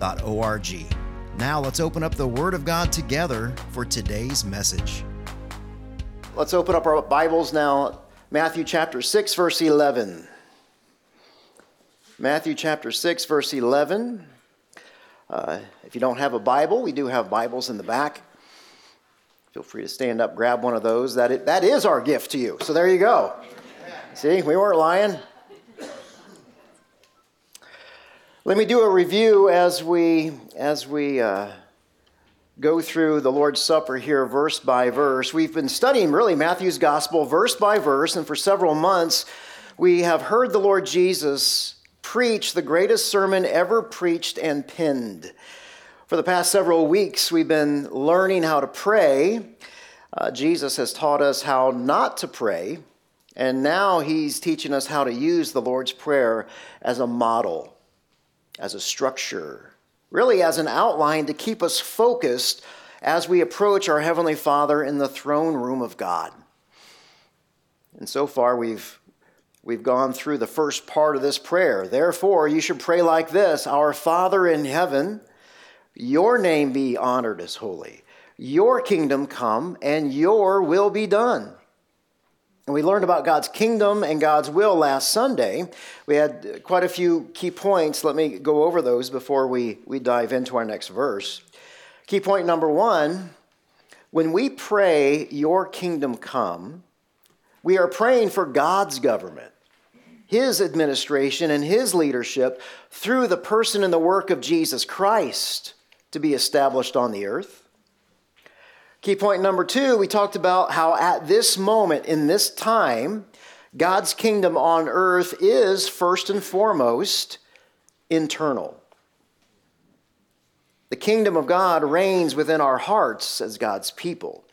riverbible.org. Now let's open up the Word of God together for today's message. Let's open up our Bibles now, Matthew chapter 6, verse 11. Matthew chapter 6, verse 11. Uh, if you don't have a Bible, we do have Bibles in the back. Feel free to stand up, grab one of those. That is, that is our gift to you. So there you go. See, we weren't lying. Let me do a review as we as we uh, go through the Lord's Supper here, verse by verse. We've been studying really Matthew's Gospel, verse by verse, and for several months we have heard the Lord Jesus preach the greatest sermon ever preached and penned. For the past several weeks, we've been learning how to pray. Uh, Jesus has taught us how not to pray, and now he's teaching us how to use the Lord's Prayer as a model as a structure, really as an outline to keep us focused as we approach our Heavenly Father in the throne room of God. And so far, we've, we've gone through the first part of this prayer. Therefore, you should pray like this Our Father in heaven, your name be honored as holy. Your kingdom come, and your will be done and we learned about God's kingdom and God's will last Sunday. We had quite a few key points. Let me go over those before we, we dive into our next verse. Key point number one when we pray, Your kingdom come, we are praying for God's government, His administration, and His leadership through the person and the work of Jesus Christ to be established on the earth. Key point number two, we talked about how at this moment, in this time, God's kingdom on earth is first and foremost internal. The kingdom of God reigns within our hearts as God's people.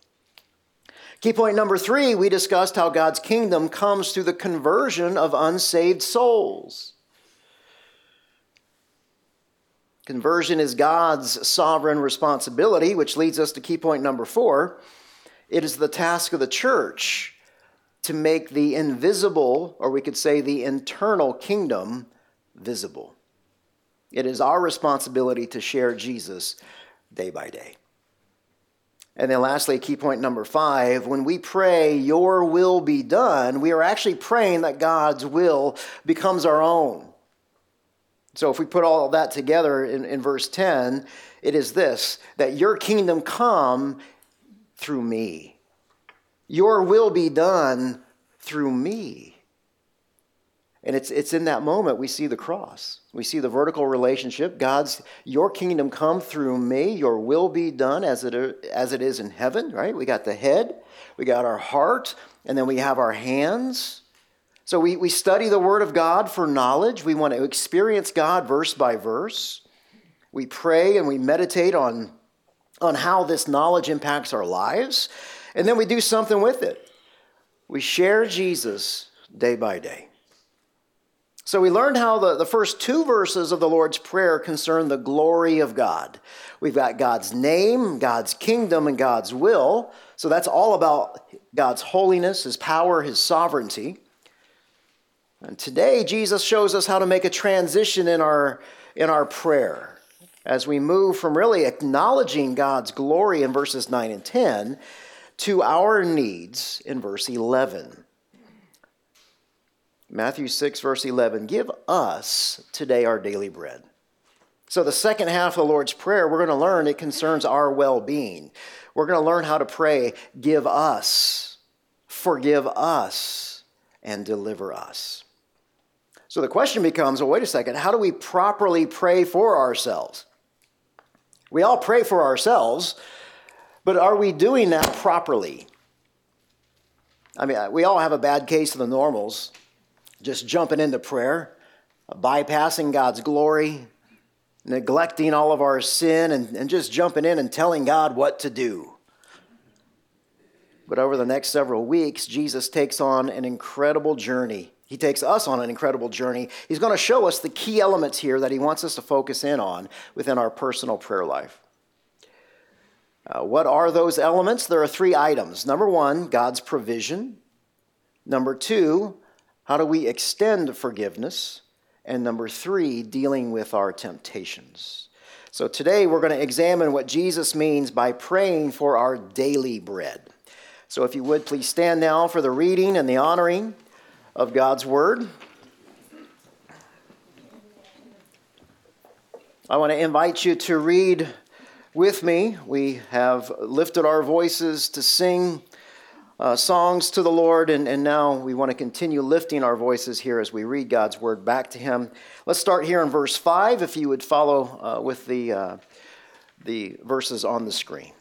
Key point number three, we discussed how God's kingdom comes through the conversion of unsaved souls. Conversion is God's sovereign responsibility, which leads us to key point number four. It is the task of the church to make the invisible, or we could say the internal kingdom, visible. It is our responsibility to share Jesus day by day. And then, lastly, key point number five when we pray, Your will be done, we are actually praying that God's will becomes our own. So if we put all that together in, in verse 10, it is this that your kingdom come through me. Your will be done through me. And it's, it's in that moment we see the cross. We see the vertical relationship. God's, your kingdom come through me. Your will be done as it, as it is in heaven, right? We got the head, we got our heart, and then we have our hands. So we, we study the Word of God for knowledge. We want to experience God verse by verse. We pray and we meditate on, on how this knowledge impacts our lives. And then we do something with it. We share Jesus day by day. So we learned how the, the first two verses of the Lord's Prayer concern the glory of God. We've got God's name, God's kingdom, and God's will. So that's all about God's holiness, His power, His sovereignty. And today, Jesus shows us how to make a transition in our, in our prayer as we move from really acknowledging God's glory in verses 9 and 10 to our needs in verse 11. Matthew 6, verse 11 Give us today our daily bread. So, the second half of the Lord's Prayer, we're going to learn it concerns our well being. We're going to learn how to pray, Give us, forgive us, and deliver us. So the question becomes well, wait a second, how do we properly pray for ourselves? We all pray for ourselves, but are we doing that properly? I mean, we all have a bad case of the normals, just jumping into prayer, bypassing God's glory, neglecting all of our sin and, and just jumping in and telling God what to do. But over the next several weeks, Jesus takes on an incredible journey. He takes us on an incredible journey. He's going to show us the key elements here that he wants us to focus in on within our personal prayer life. Uh, what are those elements? There are three items. Number one, God's provision. Number two, how do we extend forgiveness? And number three, dealing with our temptations. So today we're going to examine what Jesus means by praying for our daily bread. So if you would, please stand now for the reading and the honoring of God's Word. I want to invite you to read with me. We have lifted our voices to sing uh, songs to the Lord, and, and now we want to continue lifting our voices here as we read God's Word back to Him. Let's start here in verse 5, if you would follow uh, with the, uh, the verses on the screen.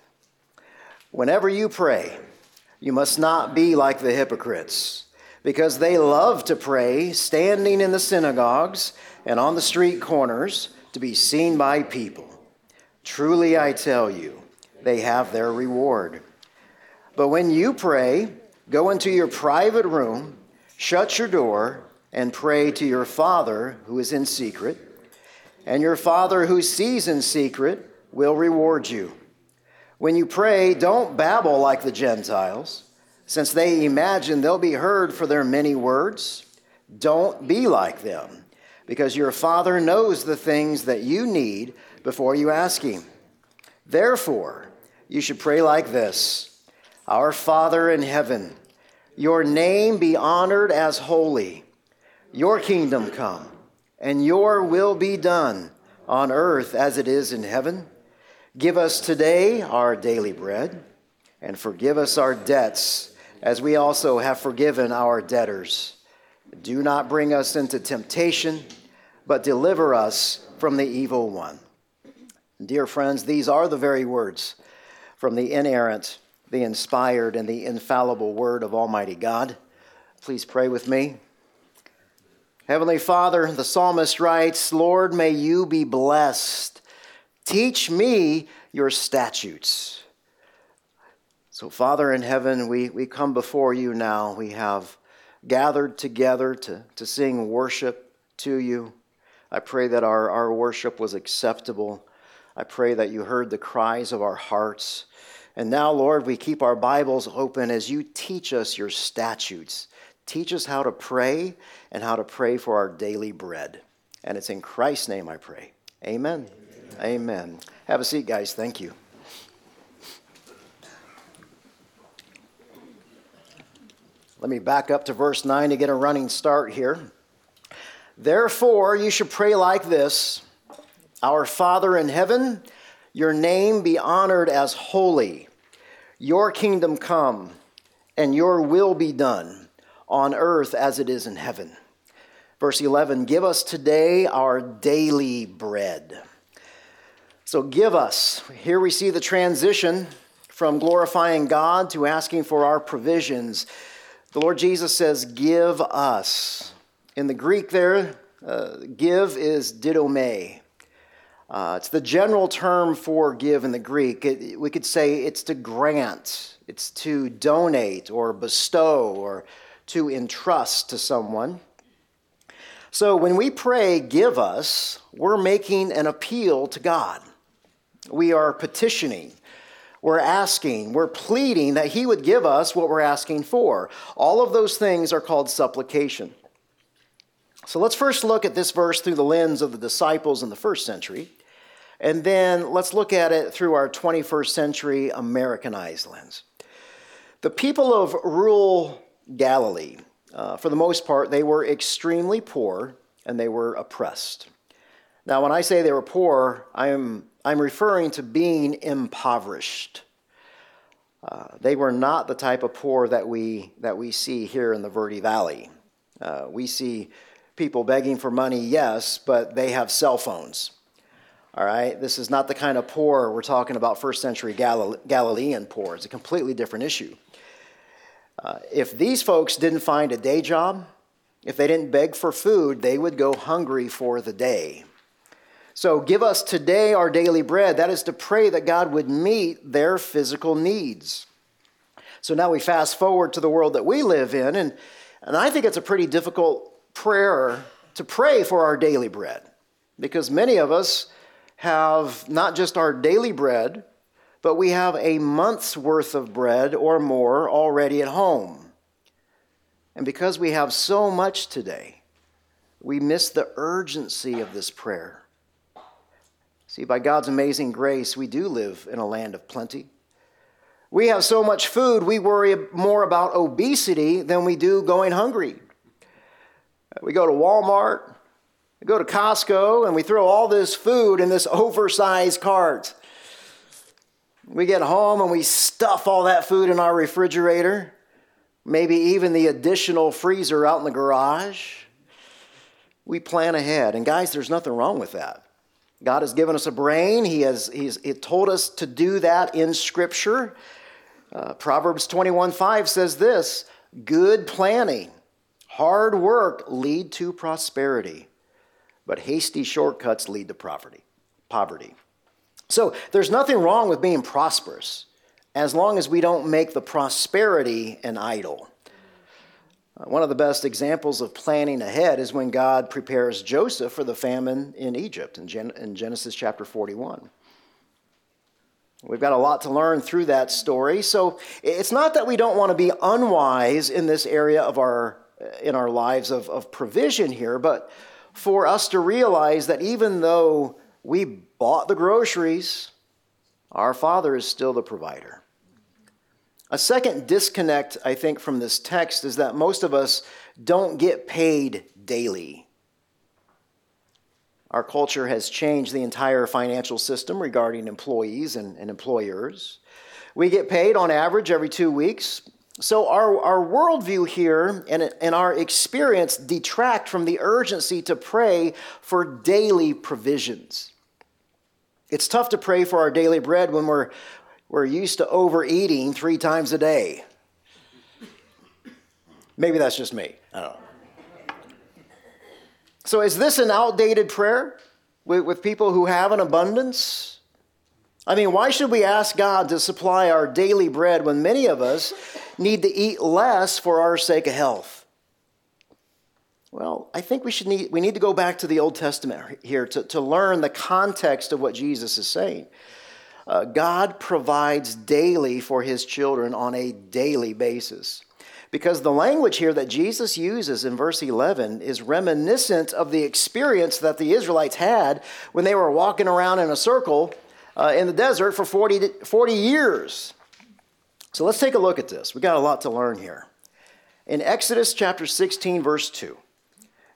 Whenever you pray, you must not be like the hypocrites, because they love to pray, standing in the synagogues and on the street corners to be seen by people. Truly, I tell you, they have their reward. But when you pray, go into your private room, shut your door, and pray to your Father who is in secret. And your Father who sees in secret will reward you. When you pray, don't babble like the Gentiles, since they imagine they'll be heard for their many words. Don't be like them, because your Father knows the things that you need before you ask Him. Therefore, you should pray like this Our Father in heaven, your name be honored as holy, your kingdom come, and your will be done on earth as it is in heaven. Give us today our daily bread, and forgive us our debts, as we also have forgiven our debtors. Do not bring us into temptation, but deliver us from the evil one. Dear friends, these are the very words from the inerrant, the inspired, and the infallible word of Almighty God. Please pray with me. Heavenly Father, the psalmist writes, Lord, may you be blessed Teach me your statutes. So, Father in heaven, we, we come before you now. We have gathered together to, to sing worship to you. I pray that our, our worship was acceptable. I pray that you heard the cries of our hearts. And now, Lord, we keep our Bibles open as you teach us your statutes. Teach us how to pray and how to pray for our daily bread. And it's in Christ's name I pray. Amen. Amen. Have a seat, guys. Thank you. Let me back up to verse 9 to get a running start here. Therefore, you should pray like this Our Father in heaven, your name be honored as holy, your kingdom come, and your will be done on earth as it is in heaven. Verse 11 Give us today our daily bread. So give us. Here we see the transition from glorifying God to asking for our provisions. The Lord Jesus says, Give us. In the Greek, there, uh, give is didome. Uh, it's the general term for give in the Greek. It, we could say it's to grant, it's to donate or bestow or to entrust to someone. So when we pray, give us, we're making an appeal to God. We are petitioning. We're asking, we're pleading that He would give us what we're asking for. All of those things are called supplication. So let's first look at this verse through the lens of the disciples in the first century, and then let's look at it through our 21st century Americanized lens. The people of rural Galilee, uh, for the most part, they were extremely poor and they were oppressed. Now, when I say they were poor, I am I'm referring to being impoverished. Uh, they were not the type of poor that we, that we see here in the Verde Valley. Uh, we see people begging for money, yes, but they have cell phones. All right, this is not the kind of poor we're talking about first century Galilean poor. It's a completely different issue. Uh, if these folks didn't find a day job, if they didn't beg for food, they would go hungry for the day. So, give us today our daily bread. That is to pray that God would meet their physical needs. So now we fast forward to the world that we live in, and, and I think it's a pretty difficult prayer to pray for our daily bread because many of us have not just our daily bread, but we have a month's worth of bread or more already at home. And because we have so much today, we miss the urgency of this prayer. See, by God's amazing grace, we do live in a land of plenty. We have so much food, we worry more about obesity than we do going hungry. We go to Walmart, we go to Costco, and we throw all this food in this oversized cart. We get home and we stuff all that food in our refrigerator, maybe even the additional freezer out in the garage. We plan ahead. And guys, there's nothing wrong with that. God has given us a brain. He has he's, he told us to do that in Scripture. Uh, Proverbs 21 5 says this good planning, hard work lead to prosperity, but hasty shortcuts lead to poverty. poverty. So there's nothing wrong with being prosperous as long as we don't make the prosperity an idol. Uh, one of the best examples of planning ahead is when God prepares Joseph for the famine in Egypt in, Gen- in Genesis chapter 41. We've got a lot to learn through that story. So it's not that we don't want to be unwise in this area of our in our lives of, of provision here, but for us to realize that even though we bought the groceries, our Father is still the provider. A second disconnect, I think, from this text is that most of us don't get paid daily. Our culture has changed the entire financial system regarding employees and, and employers. We get paid on average every two weeks. So, our, our worldview here and, and our experience detract from the urgency to pray for daily provisions. It's tough to pray for our daily bread when we're, we're used to overeating three times a day. Maybe that's just me. I don't know. So, is this an outdated prayer with, with people who have an abundance? I mean, why should we ask God to supply our daily bread when many of us need to eat less for our sake of health? Well, I think we, should need, we need to go back to the Old Testament here to, to learn the context of what Jesus is saying. Uh, God provides daily for his children on a daily basis. Because the language here that Jesus uses in verse 11 is reminiscent of the experience that the Israelites had when they were walking around in a circle uh, in the desert for 40, 40 years. So let's take a look at this. We got a lot to learn here. In Exodus chapter 16, verse 2,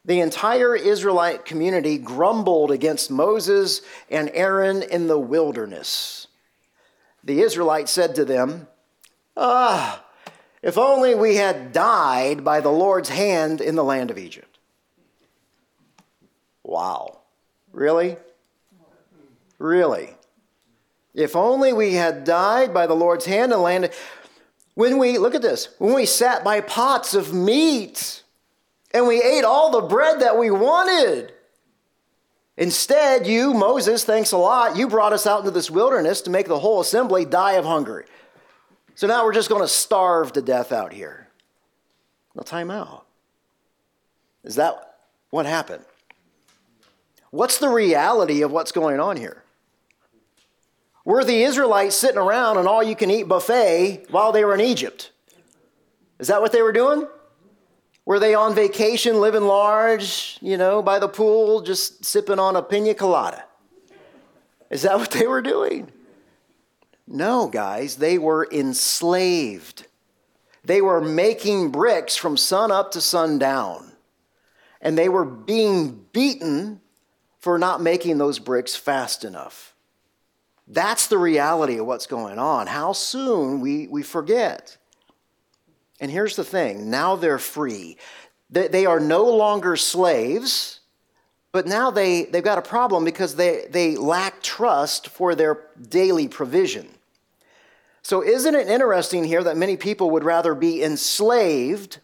the entire Israelite community grumbled against Moses and Aaron in the wilderness. The Israelites said to them, Ah, if only we had died by the Lord's hand in the land of Egypt. Wow. Really? Really? If only we had died by the Lord's hand in the land. When we, look at this, when we sat by pots of meat and we ate all the bread that we wanted. Instead, you, Moses, thanks a lot, you brought us out into this wilderness to make the whole assembly die of hunger. So now we're just going to starve to death out here. No time out. Is that what happened? What's the reality of what's going on here? Were the Israelites sitting around an all you can eat buffet while they were in Egypt? Is that what they were doing? Were they on vacation, living large, you know, by the pool, just sipping on a pina colada? Is that what they were doing? No, guys, they were enslaved. They were making bricks from sun up to sundown. And they were being beaten for not making those bricks fast enough. That's the reality of what's going on. How soon we, we forget. And here's the thing now they're free. They, are no longer slaves, but now they, they've got a problem because they, they lack trust for their daily provision. So, isn't it interesting here that many people would rather be enslaved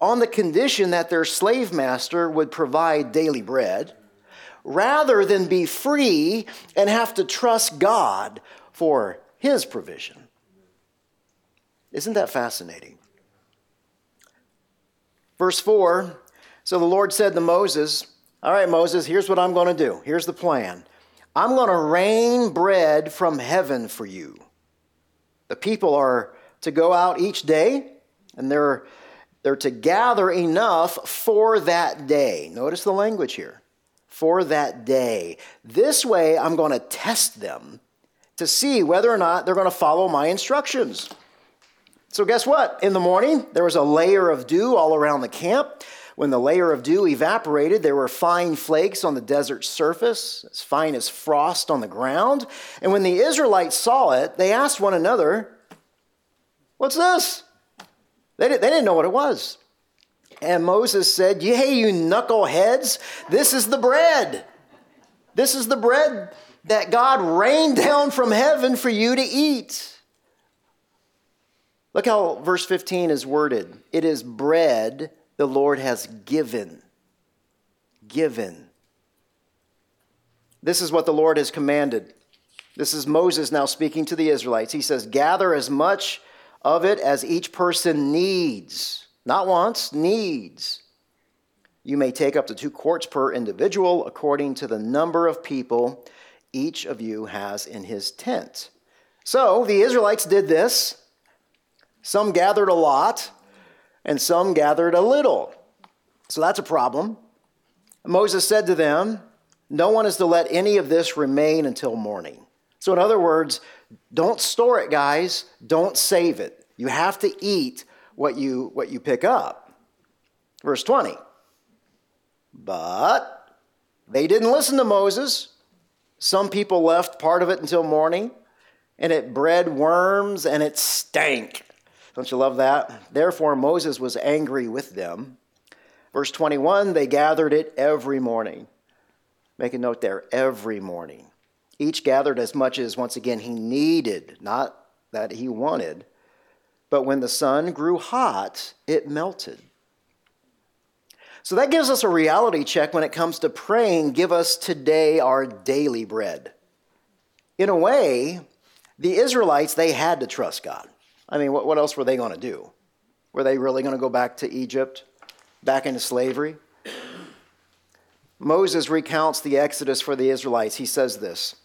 on the condition that their slave master would provide daily bread, rather than be free and have to trust God for his provision. Isn't that fascinating? Verse 4 So the Lord said to Moses, All right, Moses, here's what I'm going to do. Here's the plan. I'm going to rain bread from heaven for you. The people are to go out each day and they're, they're to gather enough for that day. Notice the language here for that day. This way, I'm going to test them to see whether or not they're going to follow my instructions. So, guess what? In the morning, there was a layer of dew all around the camp. When the layer of dew evaporated, there were fine flakes on the desert surface, as fine as frost on the ground. And when the Israelites saw it, they asked one another, What's this? They, did, they didn't know what it was. And Moses said, Yea, you knuckleheads, this is the bread. This is the bread that God rained down from heaven for you to eat. Look how verse 15 is worded it is bread the Lord has given. Given. This is what the Lord has commanded. This is Moses now speaking to the Israelites. He says, Gather as much of it as each person needs. Not wants, needs. You may take up to two quarts per individual according to the number of people each of you has in his tent. So the Israelites did this. Some gathered a lot, and some gathered a little. So that's a problem. Moses said to them, No one is to let any of this remain until morning. So, in other words, don't store it, guys. Don't save it. You have to eat what you, what you pick up. Verse 20. But they didn't listen to Moses. Some people left part of it until morning, and it bred worms and it stank. Don't you love that? Therefore, Moses was angry with them. Verse 21 they gathered it every morning. Make a note there every morning. Each gathered as much as, once again, he needed, not that he wanted. But when the sun grew hot, it melted. So that gives us a reality check when it comes to praying, give us today our daily bread. In a way, the Israelites, they had to trust God. I mean, what, what else were they going to do? Were they really going to go back to Egypt, back into slavery? Moses recounts the Exodus for the Israelites. He says this.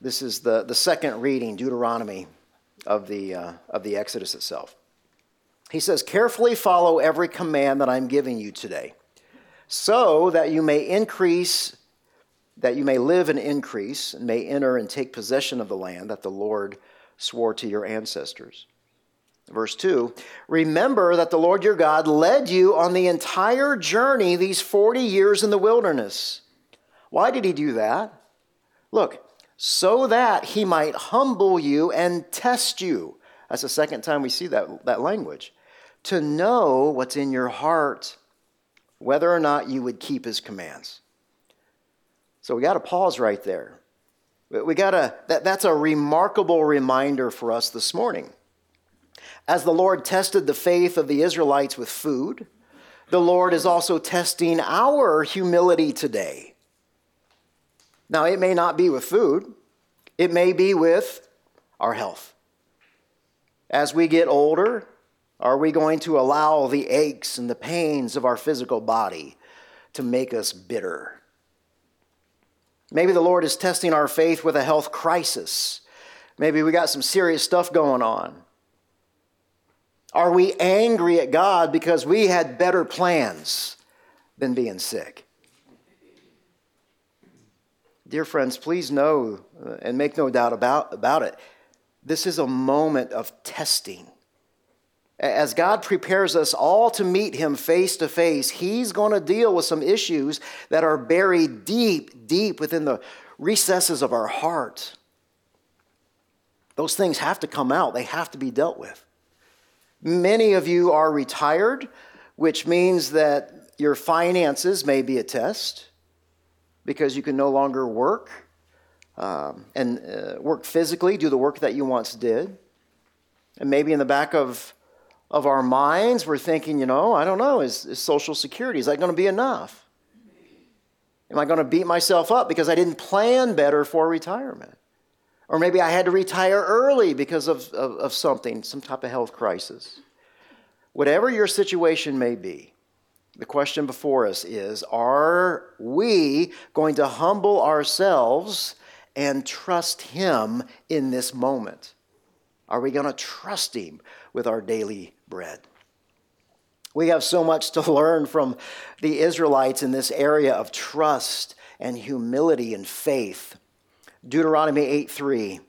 This is the, the second reading, Deuteronomy, of the, uh, of the Exodus itself. He says, Carefully follow every command that I'm giving you today, so that you may increase, that you may live and increase, and may enter and take possession of the land that the Lord swore to your ancestors. Verse 2 Remember that the Lord your God led you on the entire journey these 40 years in the wilderness. Why did he do that? Look, so that he might humble you and test you. That's the second time we see that, that language. To know what's in your heart, whether or not you would keep his commands. So we got to pause right there. We got to, that, that's a remarkable reminder for us this morning. As the Lord tested the faith of the Israelites with food, the Lord is also testing our humility today. Now, it may not be with food, it may be with our health. As we get older, are we going to allow the aches and the pains of our physical body to make us bitter? Maybe the Lord is testing our faith with a health crisis. Maybe we got some serious stuff going on. Are we angry at God because we had better plans than being sick? Dear friends, please know uh, and make no doubt about, about it. This is a moment of testing. As God prepares us all to meet Him face to face, He's going to deal with some issues that are buried deep, deep within the recesses of our heart. Those things have to come out, they have to be dealt with. Many of you are retired, which means that your finances may be a test because you can no longer work um, and uh, work physically, do the work that you once did. And maybe in the back of, of our minds, we're thinking, you know, I don't know, is, is Social Security, is that going to be enough? Am I going to beat myself up because I didn't plan better for retirement? Or maybe I had to retire early because of, of, of something, some type of health crisis. Whatever your situation may be, the question before us is Are we going to humble ourselves and trust Him in this moment? Are we going to trust Him with our daily bread? We have so much to learn from the Israelites in this area of trust and humility and faith. Deuteronomy 8 3.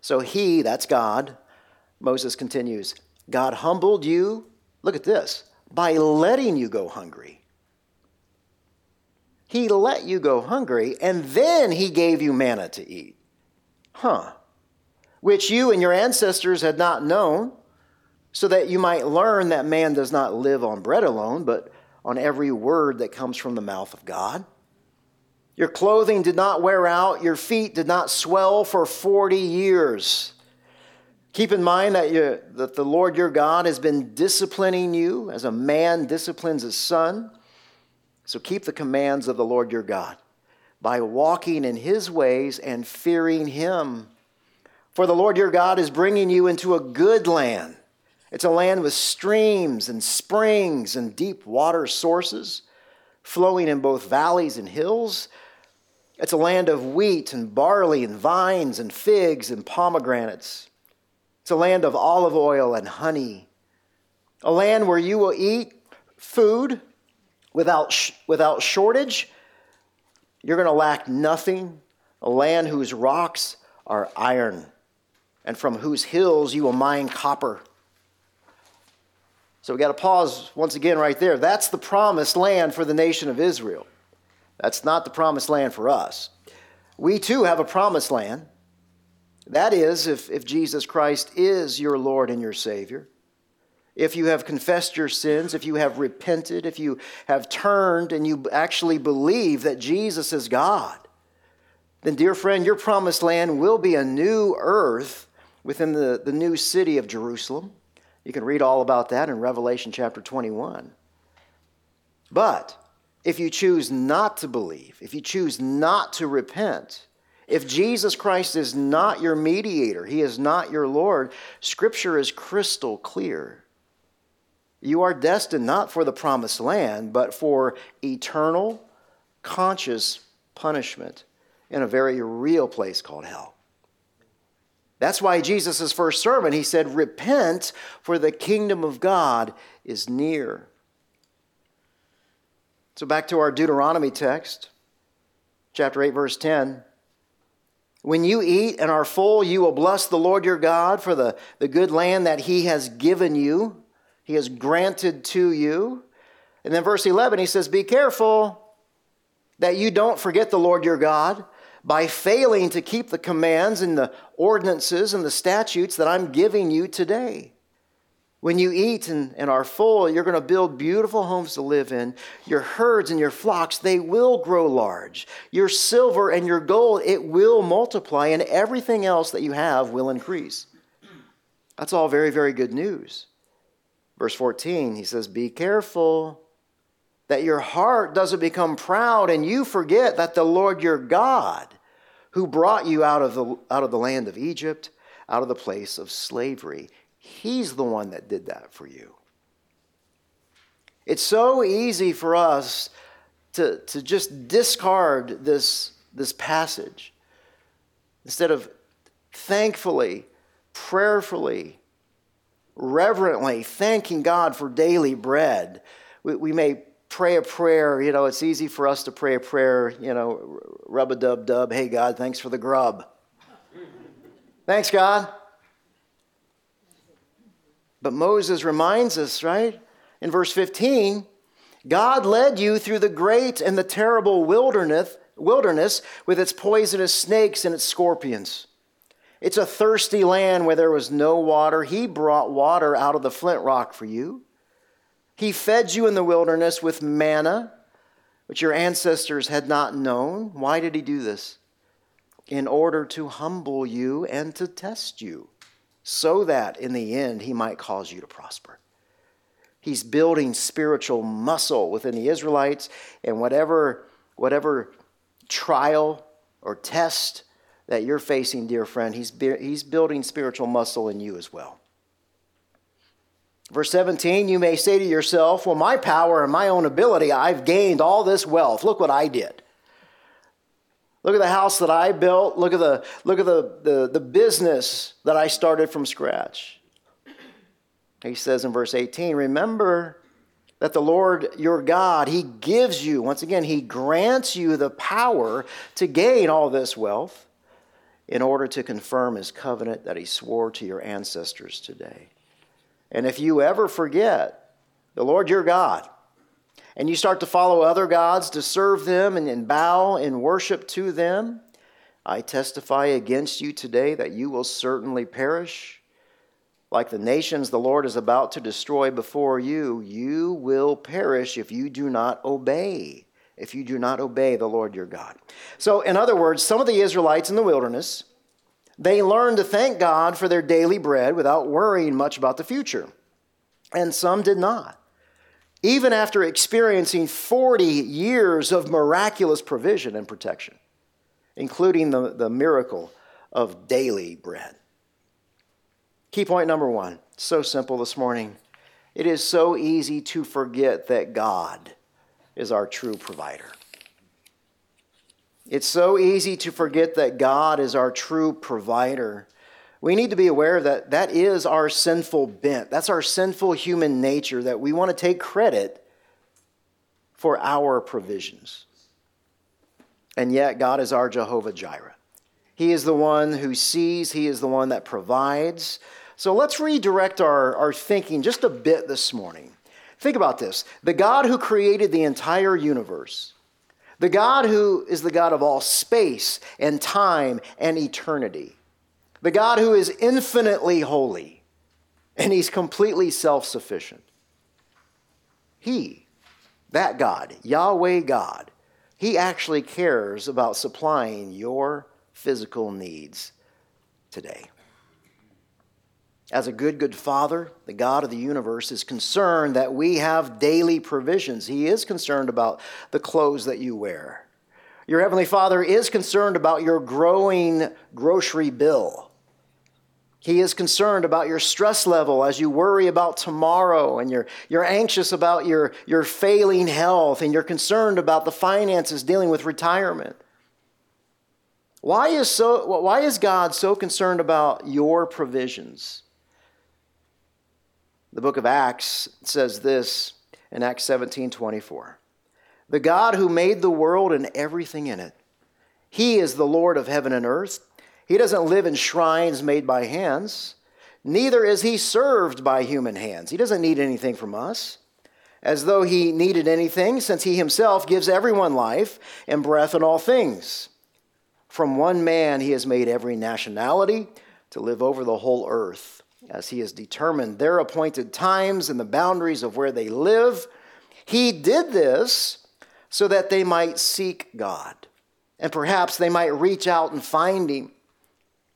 So he, that's God, Moses continues, God humbled you, look at this, by letting you go hungry. He let you go hungry, and then he gave you manna to eat. Huh. Which you and your ancestors had not known so that you might learn that man does not live on bread alone, but on every word that comes from the mouth of God. Your clothing did not wear out, your feet did not swell for 40 years. Keep in mind that, you, that the Lord your God has been disciplining you as a man disciplines his son. So keep the commands of the Lord your God by walking in his ways and fearing him. For the Lord your God is bringing you into a good land it's a land with streams and springs and deep water sources flowing in both valleys and hills. It's a land of wheat and barley and vines and figs and pomegranates. It's a land of olive oil and honey. A land where you will eat food without, sh- without shortage. You're going to lack nothing. A land whose rocks are iron and from whose hills you will mine copper. So we got to pause once again right there. That's the promised land for the nation of Israel. That's not the promised land for us. We too have a promised land. That is, if, if Jesus Christ is your Lord and your Savior, if you have confessed your sins, if you have repented, if you have turned and you actually believe that Jesus is God, then, dear friend, your promised land will be a new earth within the, the new city of Jerusalem. You can read all about that in Revelation chapter 21. But if you choose not to believe, if you choose not to repent, if Jesus Christ is not your mediator, he is not your Lord, Scripture is crystal clear. You are destined not for the promised land, but for eternal, conscious punishment in a very real place called hell. That's why Jesus' first sermon, he said, Repent, for the kingdom of God is near. So back to our Deuteronomy text, chapter 8, verse 10. When you eat and are full, you will bless the Lord your God for the, the good land that he has given you, he has granted to you. And then verse 11, he says, Be careful that you don't forget the Lord your God by failing to keep the commands and the ordinances and the statutes that I'm giving you today. When you eat and, and are full, you're going to build beautiful homes to live in. Your herds and your flocks, they will grow large. Your silver and your gold, it will multiply, and everything else that you have will increase. That's all very, very good news. Verse 14, he says, Be careful that your heart doesn't become proud and you forget that the Lord your God, who brought you out of the, out of the land of Egypt, out of the place of slavery, He's the one that did that for you. It's so easy for us to, to just discard this, this passage instead of thankfully, prayerfully, reverently thanking God for daily bread. We, we may pray a prayer, you know, it's easy for us to pray a prayer, you know, rub a dub dub, hey God, thanks for the grub. thanks, God. But Moses reminds us, right? In verse 15, God led you through the great and the terrible wilderness, wilderness with its poisonous snakes and its scorpions. It's a thirsty land where there was no water. He brought water out of the flint rock for you. He fed you in the wilderness with manna, which your ancestors had not known. Why did he do this? In order to humble you and to test you, so that in the end he might cause you to prosper. He's building spiritual muscle within the Israelites, and whatever, whatever trial or test that you're facing, dear friend, he's, he's building spiritual muscle in you as well. Verse 17, you may say to yourself, Well, my power and my own ability, I've gained all this wealth. Look what I did. Look at the house that I built. Look at the, look at the, the, the business that I started from scratch. He says in verse 18, Remember that the Lord your God, He gives you, once again, He grants you the power to gain all this wealth in order to confirm His covenant that He swore to your ancestors today. And if you ever forget the Lord your God, and you start to follow other gods to serve them and, and bow in worship to them, I testify against you today that you will certainly perish. Like the nations the Lord is about to destroy before you, you will perish if you do not obey. If you do not obey the Lord your God. So, in other words, some of the Israelites in the wilderness, they learned to thank God for their daily bread without worrying much about the future. And some did not. Even after experiencing 40 years of miraculous provision and protection, including the, the miracle of daily bread. Key point number one so simple this morning. It is so easy to forget that God is our true provider. It's so easy to forget that God is our true provider. We need to be aware that that is our sinful bent. That's our sinful human nature that we want to take credit for our provisions. And yet, God is our Jehovah Jireh. He is the one who sees, He is the one that provides. So let's redirect our, our thinking just a bit this morning. Think about this the God who created the entire universe, the God who is the God of all space and time and eternity, the God who is infinitely holy and he's completely self sufficient. He, that God, Yahweh God, he actually cares about supplying your physical needs today. As a good, good father, the God of the universe is concerned that we have daily provisions. He is concerned about the clothes that you wear. Your Heavenly Father is concerned about your growing grocery bill. He is concerned about your stress level as you worry about tomorrow and you're, you're anxious about your, your failing health and you're concerned about the finances dealing with retirement. Why is, so, why is God so concerned about your provisions? The book of Acts says this in Acts 17 24. The God who made the world and everything in it, He is the Lord of heaven and earth. He doesn't live in shrines made by hands, neither is He served by human hands. He doesn't need anything from us, as though He needed anything, since He Himself gives everyone life and breath and all things. From one man He has made every nationality to live over the whole earth as he has determined their appointed times and the boundaries of where they live. He did this so that they might seek God, and perhaps they might reach out and find him,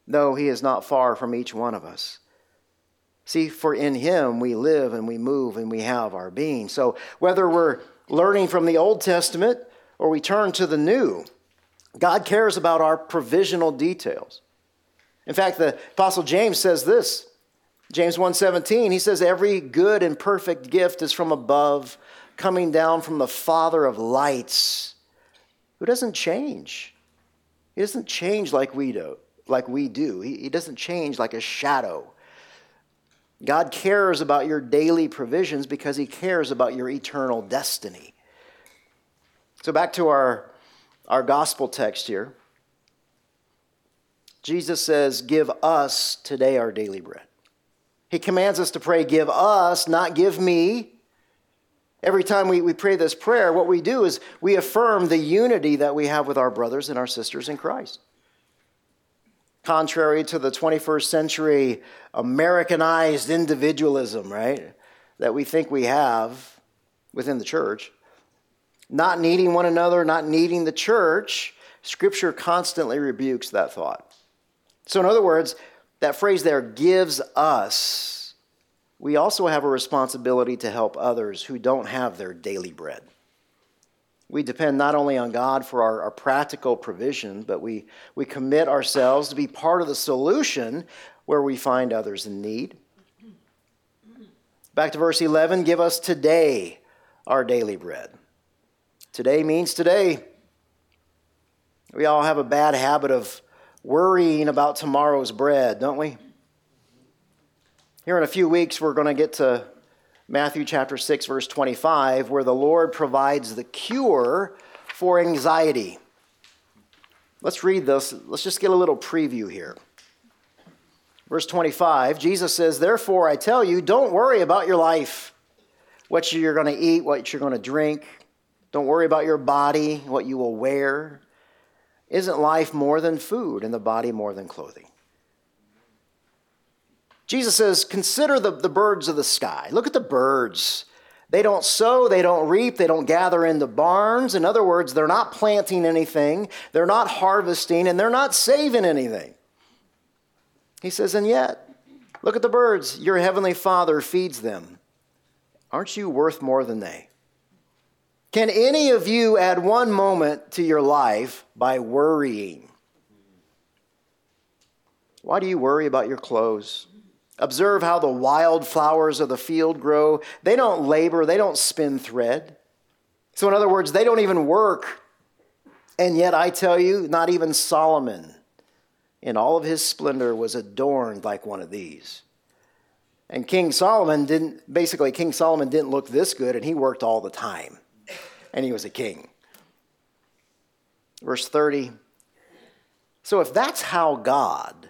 though he is not far from each one of us. See, for in him we live and we move and we have our being. So whether we're learning from the Old Testament or we turn to the New, God cares about our provisional details. In fact, the Apostle James says this James 1:17, he says every good and perfect gift is from above, coming down from the Father of lights, who doesn't change. He doesn't change like we do, like we do. He, he doesn't change like a shadow. God cares about your daily provisions because he cares about your eternal destiny. So back to our, our gospel text here. Jesus says, Give us today our daily bread. He commands us to pray, Give us, not give me. Every time we, we pray this prayer, what we do is we affirm the unity that we have with our brothers and our sisters in Christ. Contrary to the 21st century Americanized individualism, right, that we think we have within the church, not needing one another, not needing the church, Scripture constantly rebukes that thought. So, in other words, that phrase there gives us, we also have a responsibility to help others who don't have their daily bread. We depend not only on God for our, our, practical provision, but we, we commit ourselves to be part of the solution where we find others in need. Back to verse 11 give us today our daily bread. Today means today. We all have a bad habit of worrying about tomorrow's bread, don't we? Here in a few weeks, we're going to get to Matthew chapter 6, verse 25, where the Lord provides the cure for anxiety. Let's read this. Let's just get a little preview here. Verse 25, Jesus says, Therefore I tell you, don't worry about your life, what you're going to eat, what you're going to drink. Don't worry about your body, what you will wear. Isn't life more than food and the body more than clothing? Jesus says, Consider the, the birds of the sky. Look at the birds. They don't sow, they don't reap, they don't gather in the barns. In other words, they're not planting anything, they're not harvesting, and they're not saving anything. He says, And yet, look at the birds. Your heavenly Father feeds them. Aren't you worth more than they? Can any of you add one moment to your life by worrying? Why do you worry about your clothes? Observe how the wildflowers of the field grow. They don't labor, they don't spin thread. So, in other words, they don't even work. And yet, I tell you, not even Solomon in all of his splendor was adorned like one of these. And King Solomon didn't, basically, King Solomon didn't look this good, and he worked all the time. And he was a king. Verse 30. So, if that's how God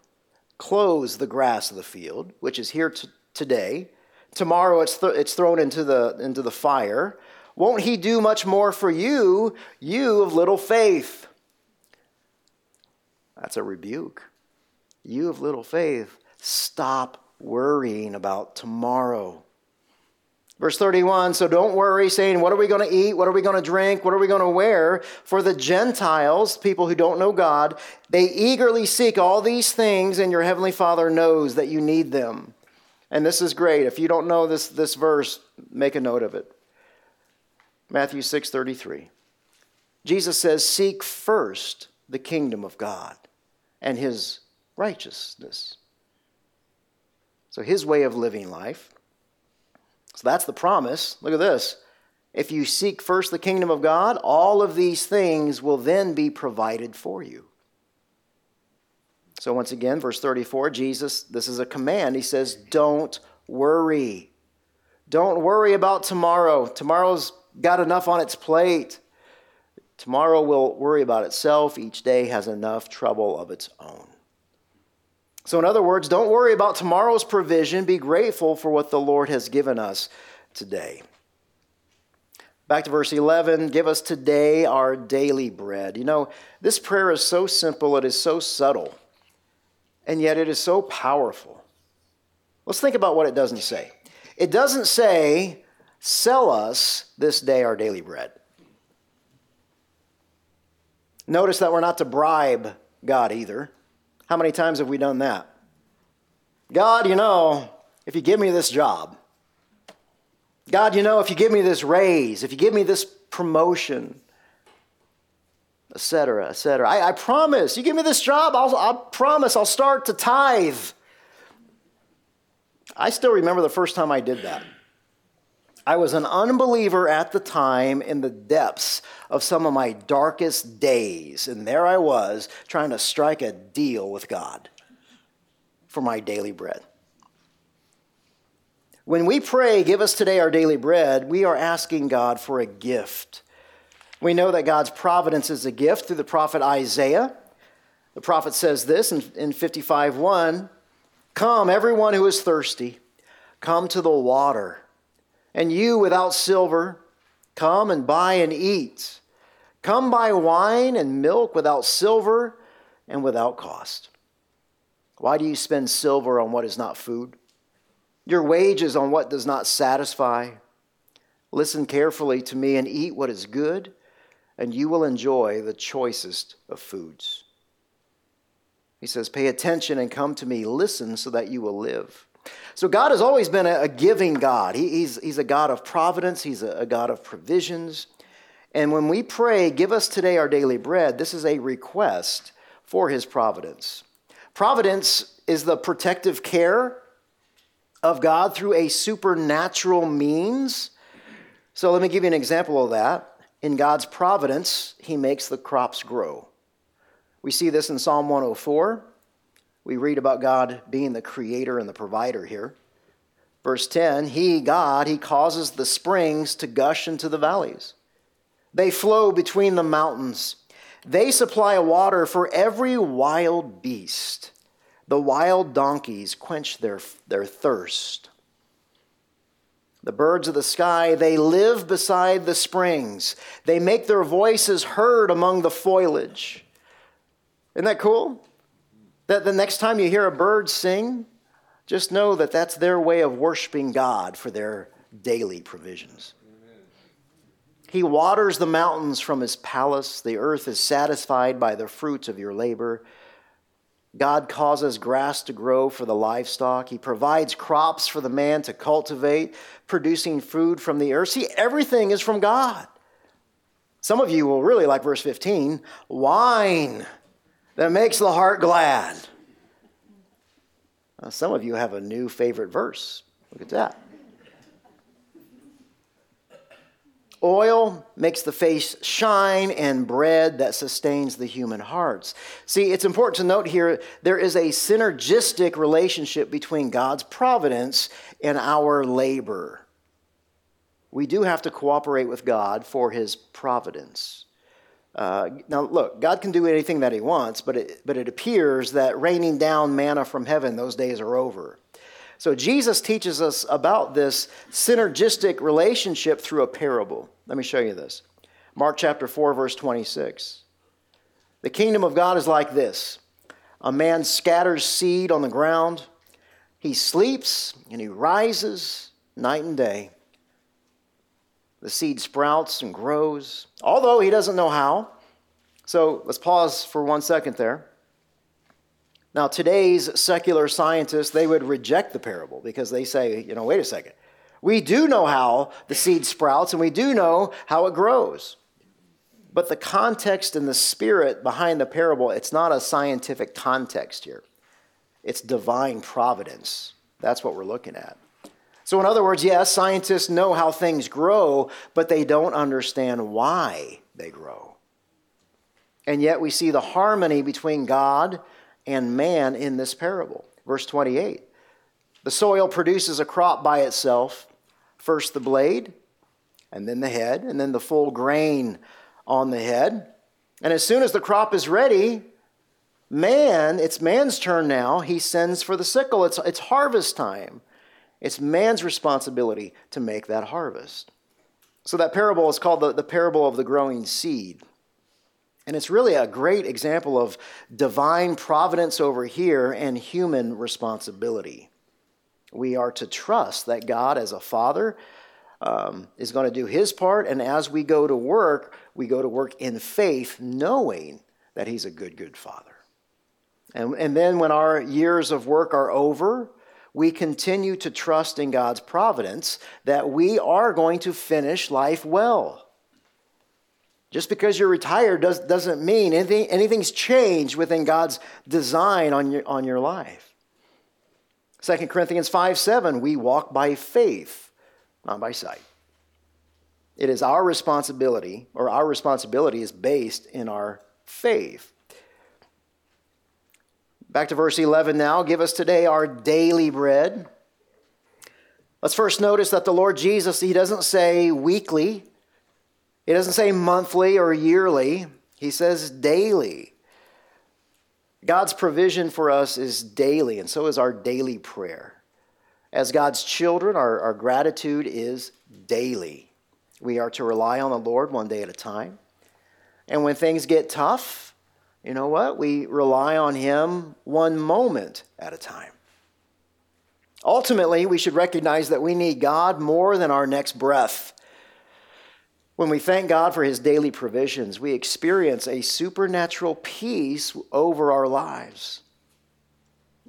clothes the grass of the field, which is here t- today. Tomorrow it's, th- it's thrown into the, into the fire. Won't he do much more for you, you of little faith? That's a rebuke. You of little faith, stop worrying about tomorrow. Verse 31 So don't worry, saying, What are we going to eat? What are we going to drink? What are we going to wear? For the Gentiles, people who don't know God, they eagerly seek all these things, and your heavenly Father knows that you need them. And this is great. If you don't know this, this verse, make a note of it. Matthew 6 33. Jesus says, Seek first the kingdom of God and his righteousness. So, his way of living life so that's the promise. Look at this. If you seek first the kingdom of God, all of these things will then be provided for you. So, once again, verse 34, Jesus, this is a command. He says, Don't worry. Don't worry about tomorrow. Tomorrow's got enough on its plate. Tomorrow will worry about itself. Each day has enough trouble of its own. So, in other words, don't worry about tomorrow's provision. Be grateful for what the Lord has given us today. Back to verse 11 give us today our daily bread. You know, this prayer is so simple, it is so subtle, and yet it is so powerful. Let's think about what it doesn't say. It doesn't say, sell us this day our daily bread. Notice that we're not to bribe God either. How many times have we done that? God, you know, if you give me this job, God, you know, if you give me this raise, if you give me this promotion, etc., etc. I, I promise, you give me this job, I'll, I promise I'll start to tithe. I still remember the first time I did that. I was an unbeliever at the time in the depths of some of my darkest days. And there I was trying to strike a deal with God for my daily bread. When we pray, Give us today our daily bread, we are asking God for a gift. We know that God's providence is a gift through the prophet Isaiah. The prophet says this in, in 55 1 Come, everyone who is thirsty, come to the water. And you without silver, come and buy and eat. Come buy wine and milk without silver and without cost. Why do you spend silver on what is not food? Your wages on what does not satisfy? Listen carefully to me and eat what is good, and you will enjoy the choicest of foods. He says, Pay attention and come to me. Listen so that you will live. So God has always been a, giving God. He, he's, he's a God of providence, He's a, a God of provisions. And when we pray, give us today our daily bread, this is a request for his providence. Providence is the protective care of God through a supernatural means. So let me give you an example of that. In God's providence, he makes the crops grow. We see this in Psalm 104. We read about God being the creator and the provider here. Verse 10 He, God, He causes the springs to gush into the valleys. They flow between the mountains. They supply water for every wild beast. The wild donkeys quench their, their thirst. The birds of the sky, they live beside the springs. They make their voices heard among the foliage. Isn't that cool? That the next time you hear a bird sing, just know that that's their way of worshiping God for their daily provisions. He waters the mountains from his palace. The earth is satisfied by the fruits of your labor. God causes grass to grow for the livestock. He provides crops for the man to cultivate, producing food from the earth. See, everything is from God. Some of you will really like verse 15 wine that makes the heart glad. Now, some of you have a new favorite verse. Look at that. Oil makes the face shine, and bread that sustains the human hearts. See, it's important to note here there is a synergistic relationship between God's providence and our labor. We do have to cooperate with God for his providence. Uh, now, look, God can do anything that he wants, but it, but it appears that raining down manna from heaven, those days are over. So Jesus teaches us about this synergistic relationship through a parable. Let me show you this. Mark chapter 4, verse 26. The kingdom of God is like this a man scatters seed on the ground, he sleeps and he rises night and day. The seed sprouts and grows, although he doesn't know how. So let's pause for one second there. Now, today's secular scientists, they would reject the parable because they say, you know, wait a second. We do know how the seed sprouts and we do know how it grows. But the context and the spirit behind the parable, it's not a scientific context here. It's divine providence. That's what we're looking at. So, in other words, yes, scientists know how things grow, but they don't understand why they grow. And yet, we see the harmony between God and man in this parable. Verse 28 The soil produces a crop by itself first the blade, and then the head, and then the full grain on the head. And as soon as the crop is ready, man, it's man's turn now. He sends for the sickle. It's, it's harvest time. It's man's responsibility to make that harvest. So that parable is called the, the parable of the growing seed. And it's really a great example of divine providence over here and human responsibility. We are to trust that God, as a father, um, is going to do his part. And as we go to work, we go to work in faith, knowing that he's a good, good father. And, and then when our years of work are over, we continue to trust in God's providence that we are going to finish life well. Just because you're retired does, doesn't mean anything, anything's changed within God's design on your, on your life. 2 Corinthians 5 7, we walk by faith, not by sight. It is our responsibility, or our responsibility is based in our faith. Back to verse 11 now. Give us today our daily bread. Let's first notice that the Lord Jesus, he doesn't say weekly, he doesn't say monthly or yearly, he says daily. God's provision for us is daily, and so is our daily prayer. As God's children, our, our gratitude is daily. We are to rely on the Lord one day at a time. And when things get tough, you know what? We rely on Him one moment at a time. Ultimately, we should recognize that we need God more than our next breath. When we thank God for his daily provisions, we experience a supernatural peace over our lives.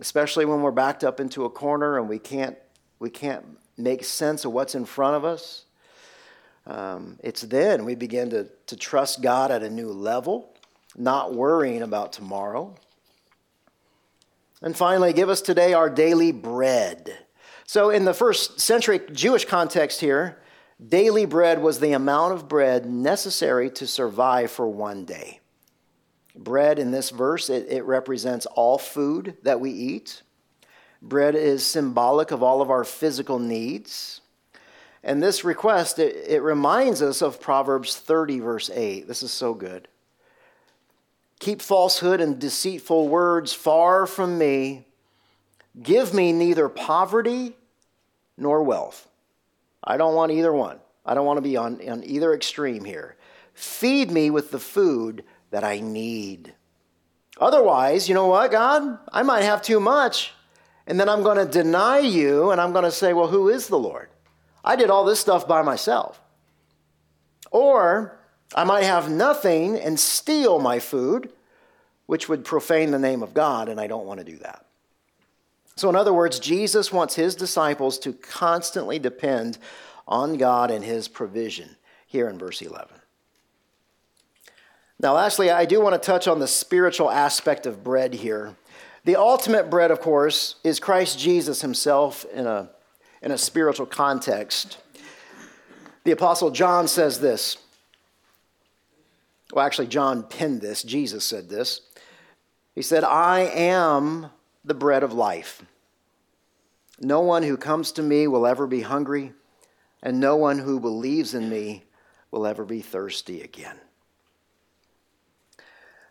Especially when we're backed up into a corner and we can't, we can't make sense of what's in front of us. Um, it's then we begin to, to trust God at a new level, not worrying about tomorrow. And finally, give us today our daily bread. So, in the first century Jewish context here, daily bread was the amount of bread necessary to survive for one day. Bread in this verse, it, it represents all food that we eat. Bread is symbolic of all of our physical needs. And this request, it, it reminds us of Proverbs 30, verse 8. This is so good. Keep falsehood and deceitful words far from me. Give me neither poverty nor wealth. I don't want either one. I don't want to be on, on either extreme here. Feed me with the food that I need. Otherwise, you know what, God? I might have too much, and then I'm going to deny you, and I'm going to say, well, who is the Lord? I did all this stuff by myself. Or I might have nothing and steal my food, which would profane the name of God, and I don't want to do that. So, in other words, Jesus wants his disciples to constantly depend on God and his provision here in verse 11. Now, lastly, I do want to touch on the spiritual aspect of bread here. The ultimate bread, of course, is Christ Jesus himself in a in a spiritual context. The Apostle John says this. Well, actually, John penned this. Jesus said this. He said, I am the bread of life. No one who comes to me will ever be hungry, and no one who believes in me will ever be thirsty again.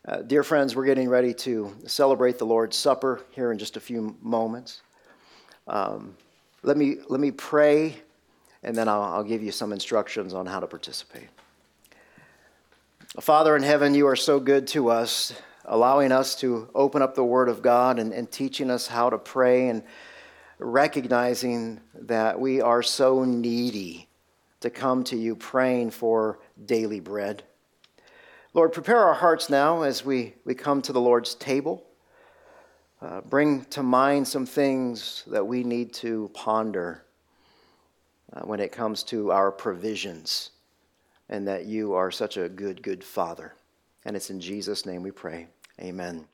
Uh, dear friends, we're getting ready to celebrate the Lord's Supper here in just a few moments. Um, let me, let me pray, and then I'll, I'll give you some instructions on how to participate. Father in heaven, you are so good to us, allowing us to open up the Word of God and, and teaching us how to pray and recognizing that we are so needy to come to you praying for daily bread. Lord, prepare our hearts now as we, we come to the Lord's table. Uh, bring to mind some things that we need to ponder uh, when it comes to our provisions, and that you are such a good, good Father. And it's in Jesus' name we pray. Amen.